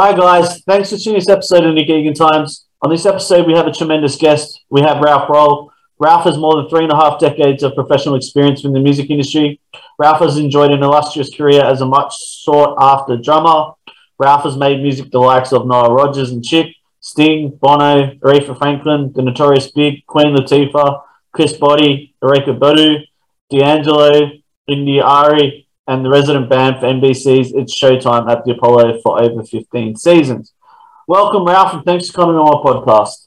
Hi, guys. Thanks for tuning this episode of Nick Egan Times. On this episode, we have a tremendous guest. We have Ralph Rolle. Ralph has more than three and a half decades of professional experience in the music industry. Ralph has enjoyed an illustrious career as a much sought after drummer. Ralph has made music the likes of Nile Rodgers and Chic, Sting, Bono, Aretha Franklin, The Notorious B.I.G., Queen Latifah, Chris Botti, Erykah Badu, D'Angelo, India Arie, and the resident band for NBC's It's Showtime at the Apollo for over 15 seasons. Welcome, Ralph, and thanks for coming on our podcast.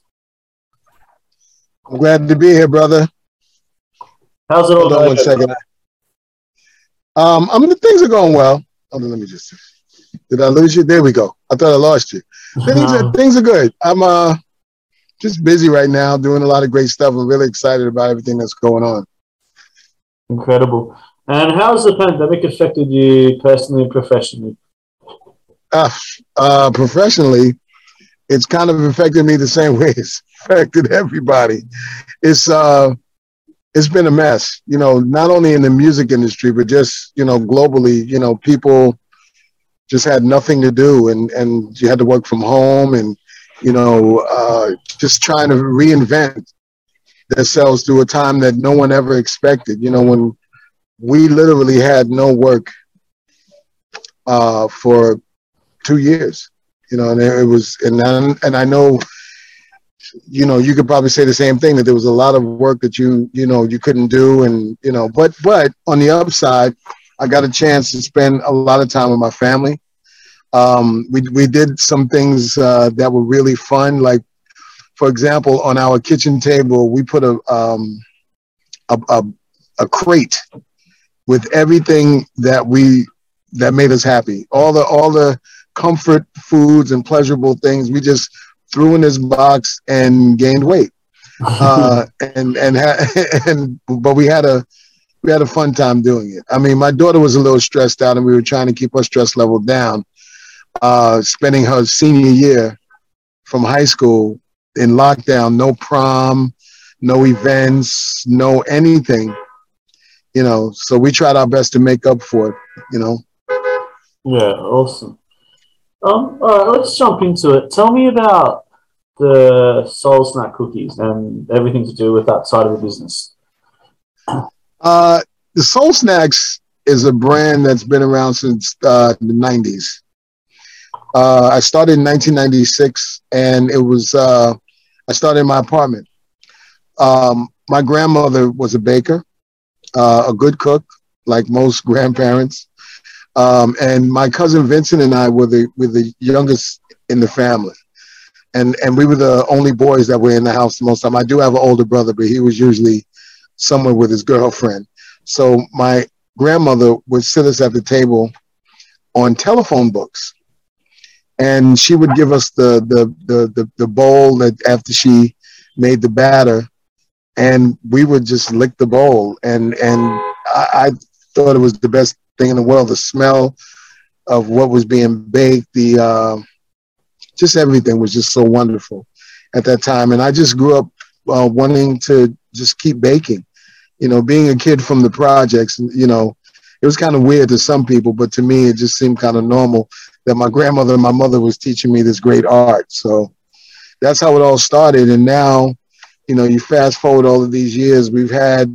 I'm glad to be here, brother. How's it all Hold on going? one second. Um, I mean, the things are going well. Hold on, let me just. Did I lose you? There we go. I thought I lost you. Things are, things are good. I'm uh just busy right now, doing a lot of great stuff. I'm really excited about everything that's going on. Incredible. And how has the pandemic affected you personally and professionally? Uh, uh, professionally, it's kind of affected me the same way it's affected everybody. It's uh, it's been a mess. You know, not only in the music industry, but just you know globally. You know, people just had nothing to do, and and you had to work from home, and you know, uh, just trying to reinvent themselves through a time that no one ever expected. You know, when we literally had no work uh, for two years. You know, and it was, and then, and I know, you know, you could probably say the same thing that there was a lot of work that you, you know, you couldn't do, and you know, but but on the upside, I got a chance to spend a lot of time with my family. Um, we we did some things uh, that were really fun, like for example, on our kitchen table, we put a um, a, a, a crate with everything that we that made us happy. All the all the comfort foods and pleasurable things we just threw in this box and gained weight. Uh, and and ha- and but we had a we had a fun time doing it. I mean, my daughter was a little stressed out, and we were trying to keep her stress level down. Uh, spending her senior year from high school in lockdown, no prom, no events, no anything you know so we tried our best to make up for it you know Yeah, awesome. Um, all right, let's jump into it. Tell me about the Soul Snack cookies and everything to do with that side of the business. uh the soul snacks is a brand that's been around since uh, the 90s uh, i started in 1996 and it was uh, i started in my apartment um, my grandmother was a baker uh, a good cook like most grandparents um, and my cousin Vincent and I were the were the youngest in the family, and and we were the only boys that were in the house the most time. I do have an older brother, but he was usually somewhere with his girlfriend. So my grandmother would sit us at the table on telephone books, and she would give us the the the the, the bowl that after she made the batter, and we would just lick the bowl, and and I, I thought it was the best thing in the world. The smell of what was being baked, the uh, just everything was just so wonderful at that time. And I just grew up uh, wanting to just keep baking. You know, being a kid from the projects, you know, it was kind of weird to some people, but to me, it just seemed kind of normal that my grandmother and my mother was teaching me this great art. So that's how it all started. And now, you know, you fast forward all of these years, we've had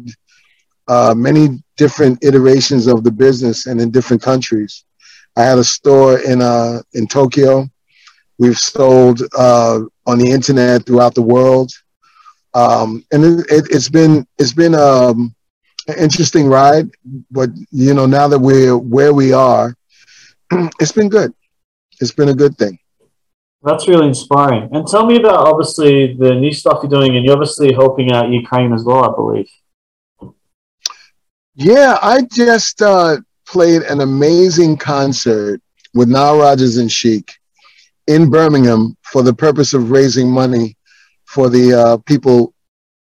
uh, many different iterations of the business and in different countries. I had a store in uh, in Tokyo. We've sold uh, on the internet throughout the world, um, and it, it, it's been it's been um, an interesting ride. But you know, now that we're where we are, it's been good. It's been a good thing. That's really inspiring. And tell me about obviously the new stuff you're doing, and you're obviously helping out Ukraine as well, I believe. Yeah, I just uh, played an amazing concert with Nile Rodgers and Chic in Birmingham for the purpose of raising money for the uh, people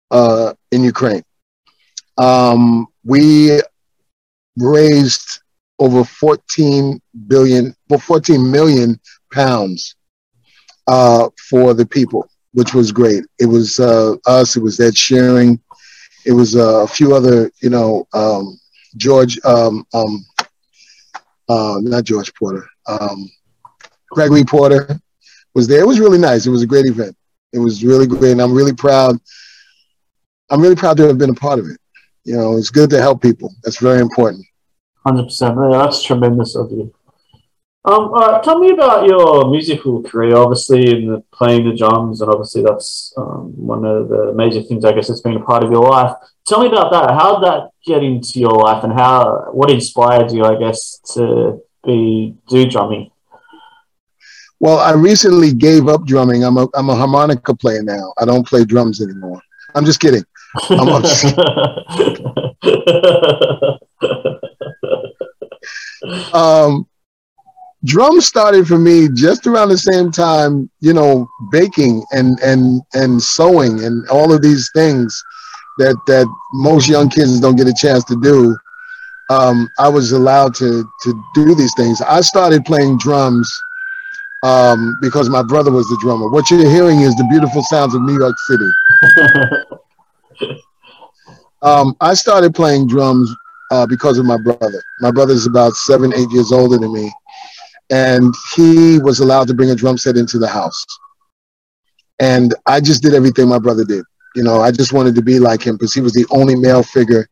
uh, in Ukraine. Um, we raised over 14 billion, well, 14 million pounds uh, for the people, which was great. It was uh, us, it was that sharing, it was uh, a few other, you know, um, George, um, um, uh, not George Porter. Um, Gregory Porter was there. It was really nice. It was a great event. It was really great, and I'm really proud. I'm really proud to have been a part of it. You know, it's good to help people. That's very important. Hundred percent. That's tremendous of you. Um, right, tell me about your musical career. Obviously, in the, playing the drums, and obviously that's um, one of the major things I guess that's been a part of your life. Tell me about that. How did that get into your life, and how what inspired you, I guess, to be do drumming? Well, I recently gave up drumming. I'm a I'm a harmonica player now. I don't play drums anymore. I'm just kidding. I'm um, drums started for me just around the same time, you know, baking and and and sewing and all of these things that that most young kids don't get a chance to do. Um, I was allowed to to do these things. I started playing drums um, because my brother was the drummer. What you're hearing is the beautiful sounds of New York City. um, I started playing drums uh, because of my brother. My brother is about seven, eight years older than me, and he was allowed to bring a drum set into the house. And I just did everything my brother did. You know, I just wanted to be like him because he was the only male figure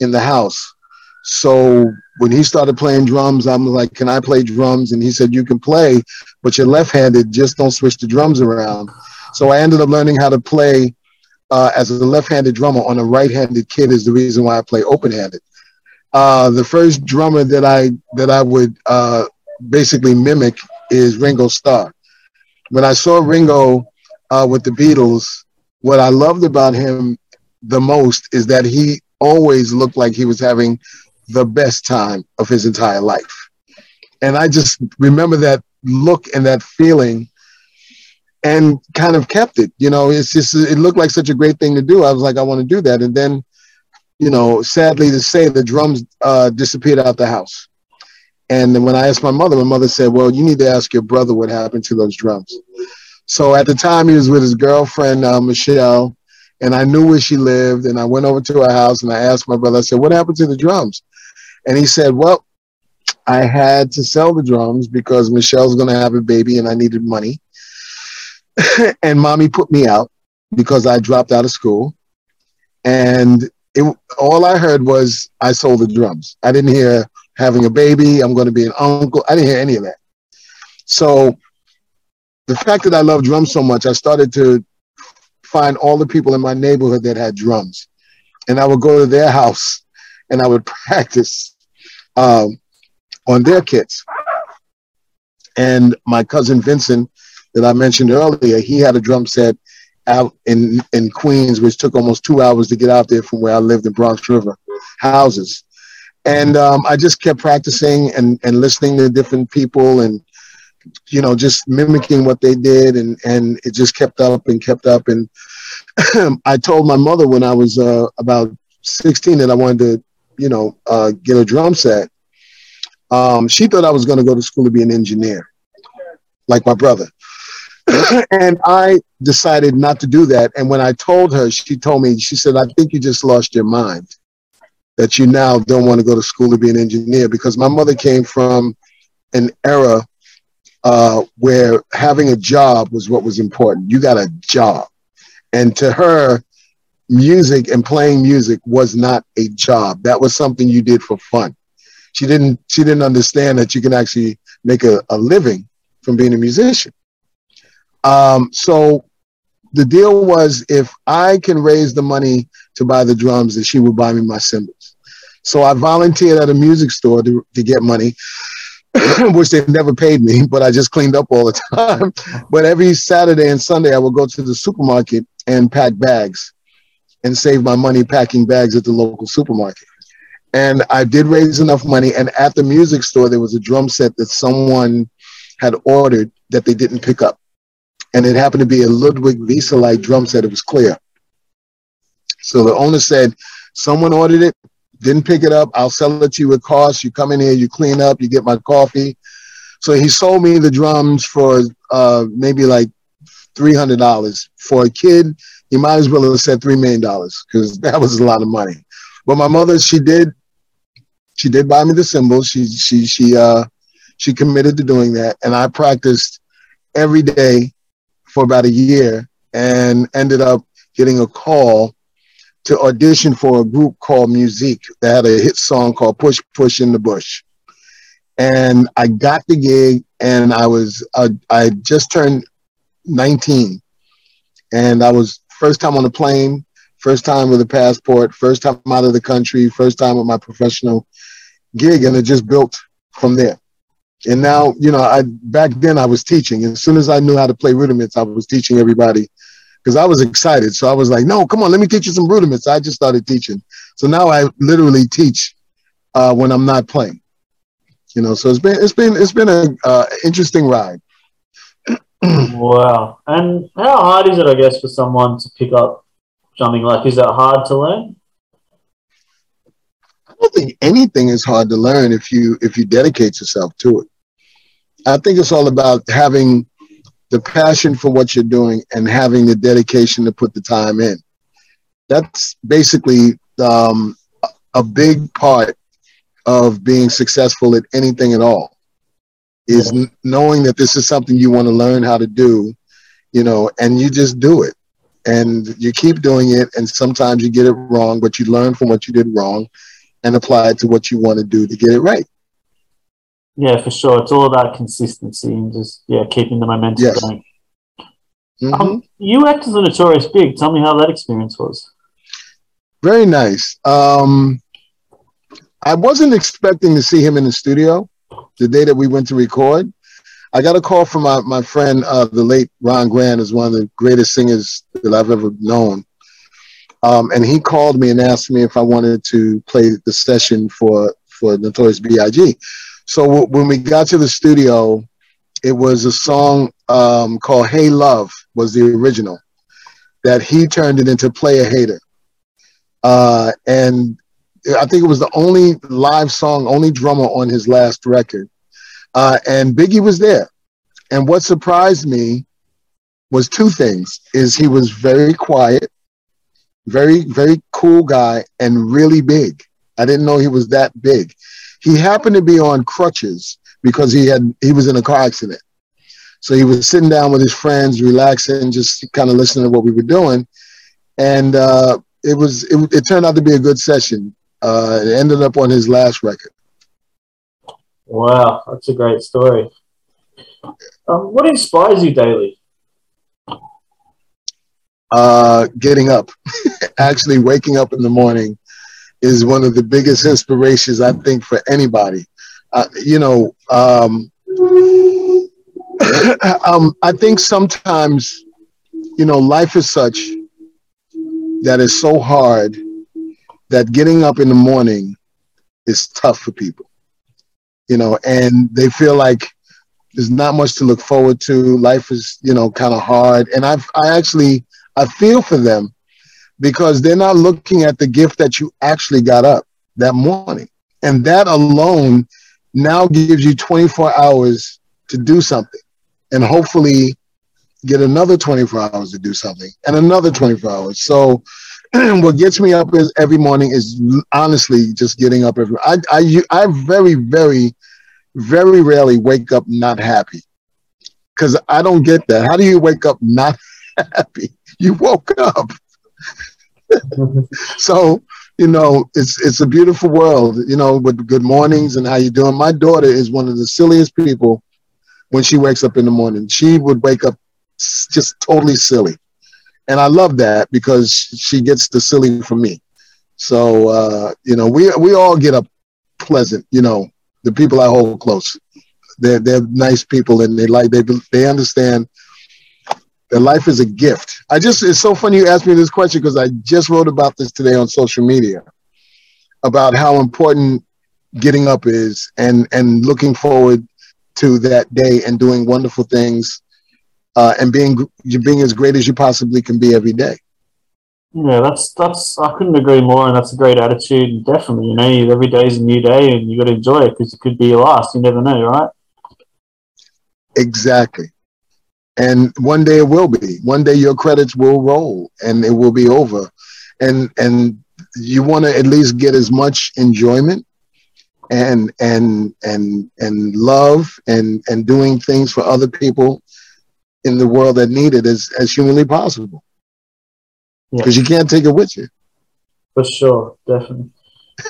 in the house. So when he started playing drums, I'm like, "Can I play drums?" And he said, "You can play, but you're left-handed. Just don't switch the drums around." So I ended up learning how to play uh, as a left-handed drummer on a right-handed kid. Is the reason why I play open-handed. Uh, the first drummer that I that I would uh, basically mimic is Ringo Starr. When I saw Ringo uh, with the Beatles, what I loved about him the most is that he always looked like he was having the best time of his entire life. And I just remember that look and that feeling and kind of kept it. You know, it's just, it looked like such a great thing to do. I was like, I want to do that. And then, you know, sadly to say, the drums uh, disappeared out the house. And then when I asked my mother, my mother said, Well, you need to ask your brother what happened to those drums. So at the time, he was with his girlfriend, uh, Michelle, and I knew where she lived. And I went over to her house and I asked my brother, I said, What happened to the drums? And he said, Well, I had to sell the drums because Michelle's going to have a baby and I needed money. and mommy put me out because I dropped out of school. And it, all I heard was I sold the drums. I didn't hear having a baby, I'm going to be an uncle. I didn't hear any of that. So the fact that I love drums so much, I started to find all the people in my neighborhood that had drums. And I would go to their house and I would practice um, on their kits. And my cousin Vincent, that I mentioned earlier, he had a drum set out in in Queens, which took almost two hours to get out there from where I lived in Bronx River houses. And um, I just kept practicing and, and listening to different people and you know just mimicking what they did and and it just kept up and kept up and I told my mother when I was uh, about 16 that I wanted to you know, uh, get a drum set. Um, she thought I was going to go to school to be an engineer, like my brother. and I decided not to do that. And when I told her, she told me, she said, I think you just lost your mind that you now don't want to go to school to be an engineer because my mother came from an era uh, where having a job was what was important. You got a job. And to her, music and playing music was not a job. That was something you did for fun. She didn't she didn't understand that you can actually make a, a living from being a musician. Um, so the deal was if I can raise the money to buy the drums, that she would buy me my cymbals. So I volunteered at a music store to, to get money, which they never paid me, but I just cleaned up all the time. but every Saturday and Sunday, I would go to the supermarket and pack bags and save my money packing bags at the local supermarket. And I did raise enough money. And at the music store, there was a drum set that someone had ordered that they didn't pick up. And it happened to be a Ludwig Vistalite drum set. It was clear. So the owner said, someone ordered it, didn't pick it up. I'll sell it to you at cost. You come in here, you clean up, you get my coffee. So he sold me the drums for uh, maybe like $300 for a kid He might as well have said three million dollars because that was a lot of money. But my mother, she did, she did buy me the cymbals. She she she uh She committed to doing that, and I practiced every day for about a year, and ended up getting a call to audition for a group called Musique that had a hit song called Push Push in the Bush. And I got the gig and I was, uh, I just turned 19 and I was first time on a plane, first time with a passport, first time out of the country, first time with my professional gig. And it just built from there. And now, you know, I back then I was teaching. As soon as I knew how to play rudiments, I was teaching everybody because I was excited. So I was like, no, come on, let me teach you some rudiments. I just started teaching. So now I literally teach uh, when I'm not playing. You know, so it's been it's been it's been a uh, interesting ride. wow. And how hard is it, I guess, for someone to pick up drumming? Like, is it hard to learn? I don't think anything is hard to learn if you if you dedicate yourself to it. I think it's all about having the passion for what you're doing and having the dedication to put the time in. That's basically um, a big part of being successful at anything at all is yeah. knowing that this is something you want to learn how to do, you know, and you just do it. And you keep doing it, and sometimes you get it wrong, but you learn from what you did wrong and apply it to what you want to do to get it right. Yeah, for sure. It's all about consistency and just yeah, keeping the momentum yes. going. Mm-hmm. Um, you acted as a Notorious Big. Tell me how that experience was. Very nice. Um, I wasn't expecting to see him in the studio the day that we went to record. I got a call from my, my friend, uh, the late Ron Grant, is one of the greatest singers that I've ever known. Um, and he called me and asked me if I wanted to play the session for for Notorious B.I.G. So w- when we got to the studio, it was a song um, called "Hey Love" was the original that he turned it into "Playa Hater," uh, and I think it was the only live song, only drummer on his last record. Uh, and Biggie was there. And what surprised me was two things: is he was very quiet, very very cool guy, and really big. I didn't know he was that big. He happened to be on crutches because he had he was in a car accident. So he was sitting down with his friends, relaxing, just kind of listening to what we were doing, and uh, it was it, it, turned out to be a good session. Uh, it ended up on his last record. Wow, that's a great story. Um, what inspires you daily? Uh, getting up, actually waking up in the morning is one of the biggest inspirations I think for anybody. Uh, you know, um, um, I think sometimes, you know, life is such that is so hard that getting up in the morning is tough for people. You know, and they feel like there's not much to look forward to. Life is, you know, kind of hard. And I've, I actually, I feel for them because they're not looking at the gift that you actually got up that morning. And that alone now gives you 24 hours to do something and hopefully get another 24 hours to do something and another 24 hours. So what gets me up is every morning is honestly just getting up every I, I I very very very rarely wake up not happy because I don't get that. How do you wake up not happy? You woke up. so you know it's it's a beautiful world you know with good mornings and how you doing. My daughter is one of the silliest people when she wakes up in the morning. She would wake up just totally silly. And i love that because she gets the silly from me. So uh, you know we we all get up pleasant you know the people i hold close. They're they're nice people and they like they they understand that life is a gift. I just, it's so funny you asked me this question because I just wrote about this today on social media about how important getting up is and, and looking forward to that day and doing wonderful things uh, and being, being as great as you possibly can be every day. Yeah, that's that's I couldn't agree more, and that's a great attitude. Definitely, you know, every day is a new day, and you got to enjoy it because it could be your last. You never know, right? Exactly. And one day it will be. One day your credits will roll and it will be over. And and you want to at least get as much enjoyment and and and and love and and doing things for other people in the world that need it as as humanly possible. Because yeah. you can't take it with you. For sure, definitely.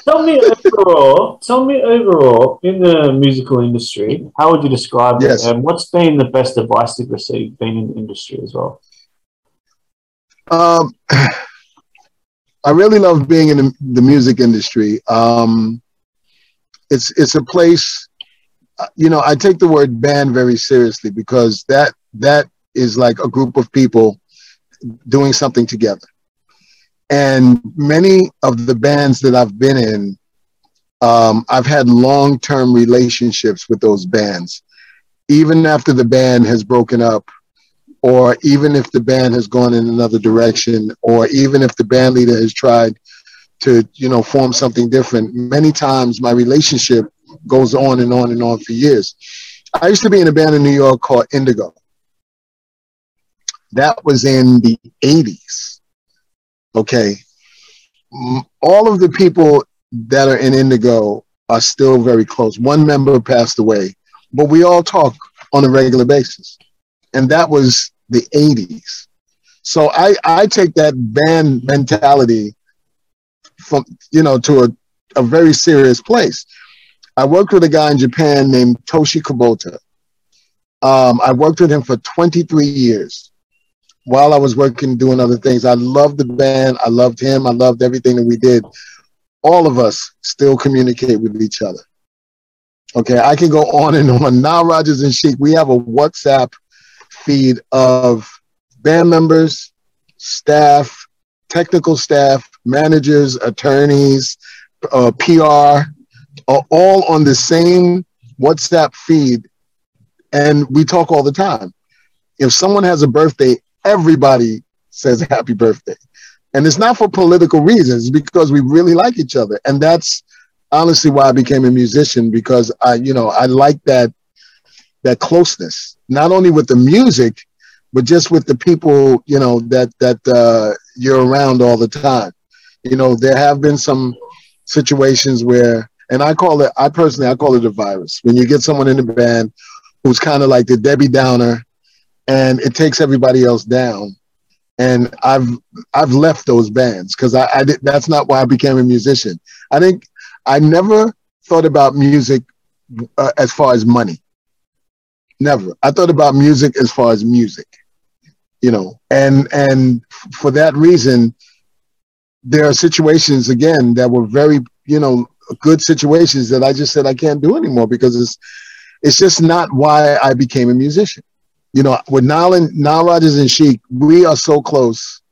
Tell me overall, tell me overall in the musical industry, how would you describe yes. it, and what's been the best advice you've received being in the industry as well? Um, I really love being in the, the music industry. Um, it's it's a place, uh, you know. I take the word band very seriously because that that is like a group of people doing something together. And many of the bands that I've been in, um, I've had long term relationships with those bands. Even after the band has broken up, or even if the band has gone in another direction, or even if the band leader has tried to, you know, form something different, many times my relationship goes on and on and on for years. I used to be in a band in New York called Indigo. That was in the 80s. Okay. All of the people that are in Indigo are still very close. One member passed away, but we all talk on a regular basis. And that was the 80s. So I, I take that band mentality from, you know, to a, a very serious place. I worked with a guy in Japan named Toshi Kubota. Um, I worked with him for 23 years while I was working, doing other things. I loved the band. I loved him. I loved everything that we did. All of us still communicate with each other. Okay, I can go on and on. Nile Rodgers and Chic, we have a WhatsApp feed of band members, staff, technical staff, managers, attorneys, uh, PR, are all on the same WhatsApp feed, and we talk all the time. If someone has a birthday, everybody says happy birthday. And it's not for political reasons, because we really like each other. And that's honestly why I became a musician, because I, you know, I like that that closeness, not only with the music, but just with the people, you know, that that uh, you're around all the time. You know, there have been some situations where, and I call it, I personally, I call it a virus. When you get someone in the band who's kind of like the Debbie Downer, and it takes everybody else down. And I've I've left those bands because I, I did, that's not why I became a musician. I think I never thought about music uh, as far as money. Never. I thought about music as far as music, you know, and and for that reason, there are situations again that were very, you know, good situations that I just said I can't do anymore because it's it's just not why I became a musician. You know, with Nile and Nile Rodgers and Chic, we are so close,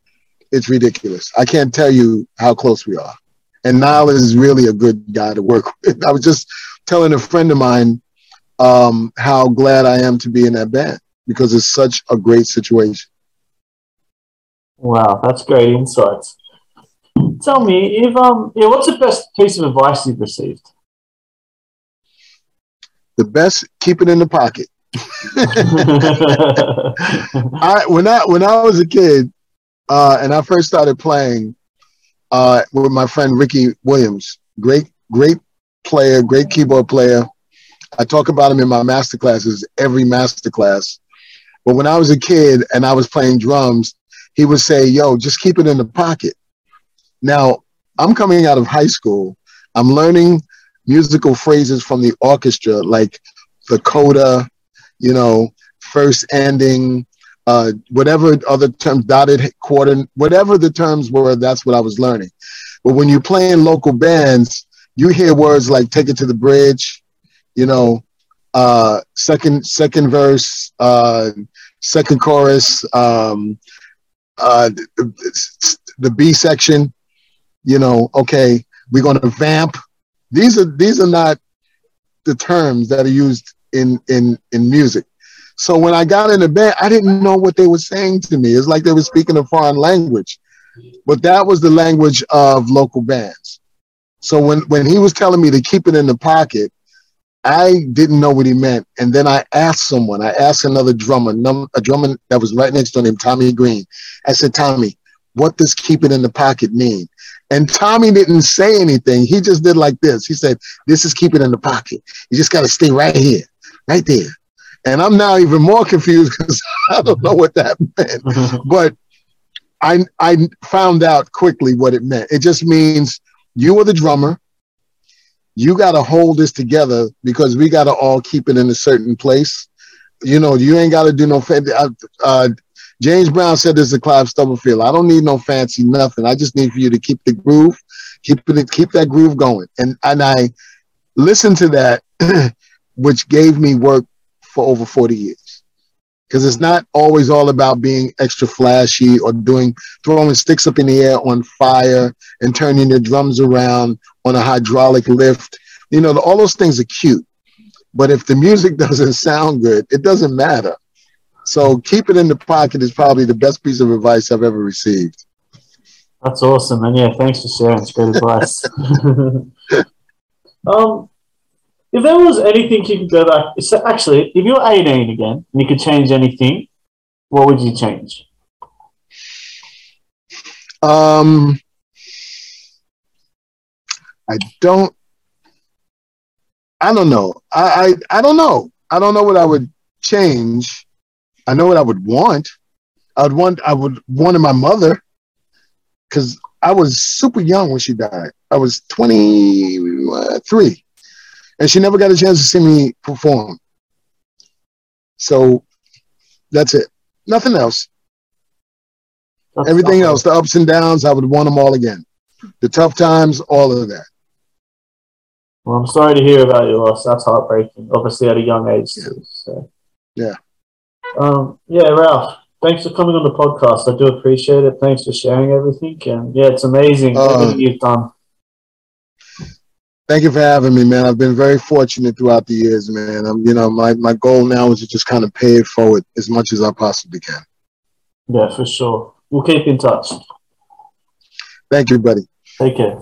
it's ridiculous. I can't tell you how close we are. And Nile is really a good guy to work with. I was just telling a friend of mine um, how glad I am to be in that band because it's such a great situation. Wow, that's great insights. Tell me, if um, yeah, what's the best piece of advice you've received? The best, keep it in the pocket. I when I when I was a kid, uh, and I first started playing uh, with my friend Ricky Williams, great great player, great keyboard player. I talk about him in my master classes, every master class. But when I was a kid and I was playing drums, he would say, Yo, just keep it in the pocket. Now, I'm coming out of high school. I'm learning musical phrases from the orchestra, like the coda, you know, first ending, uh, whatever other terms, dotted quarter, whatever the terms were, that's what I was learning. But when you're playing local bands, you hear words like "take it to the bridge," you know, uh, second second verse, uh, second chorus, um, uh, the B section. You know, okay, we're going to vamp. These are these are not the terms that are used in in in music. So when I got in the band, I didn't know what they were saying to me. It's like they were speaking a foreign language, but that was the language of local bands. So when when he was telling me to keep it in the pocket, I didn't know what he meant. And then I asked someone, I asked another drummer, a drummer that was right next to him, Tommy Green. I said, Tommy, what does keep it in the pocket mean? And Tommy didn't say anything. He just did like this. He said, This is keep it in the pocket. You just got to stay right here, right there. And I'm now even more confused because I don't know what that meant. but I I found out quickly what it meant. It just means you are the drummer. You got to hold this together because we got to all keep it in a certain place. You know, you ain't got to do no. Uh, James Brown said this to Clyde Stubblefield. I don't need no fancy nothing. I just need for you to keep the groove, keep it, keep that groove going. And and I listened to that, which gave me work for over 40 years. Because it's not always all about being extra flashy or doing throwing sticks up in the air on fire and turning your drums around on a hydraulic lift. You know, all those things are cute. But if the music doesn't sound good, it doesn't matter. So keep it in the pocket is probably the best piece of advice I've ever received. That's awesome, and yeah, thanks for sharing. It's great advice. um, if there was anything you could go back, so actually, if you're 18 again and you could change anything, what would you change? Um, I don't. I don't know. I, I I don't know. I don't know what I would change. I know what I would want. I would want I would wanted my mother because I was super young when she died. I was 23 and she never got a chance to see me perform. So that's it. Nothing else. That's Everything else, the ups and downs, I would want them all again. The tough times, all of that. Well, I'm sorry to hear about your loss. That's heartbreaking. Obviously, at a young age, yeah. too. So. Yeah. Um, yeah, Ralph, thanks for coming on the podcast. I do appreciate it. Thanks for sharing everything. And yeah, it's amazing uh, everything you've done. Thank you for having me, man. I've been very fortunate throughout the years, man. I'm, you know, my, my goal now is to just kind of pay it forward as much as I possibly can. Yeah, for sure. We'll keep in touch. Thank you, buddy. Take care.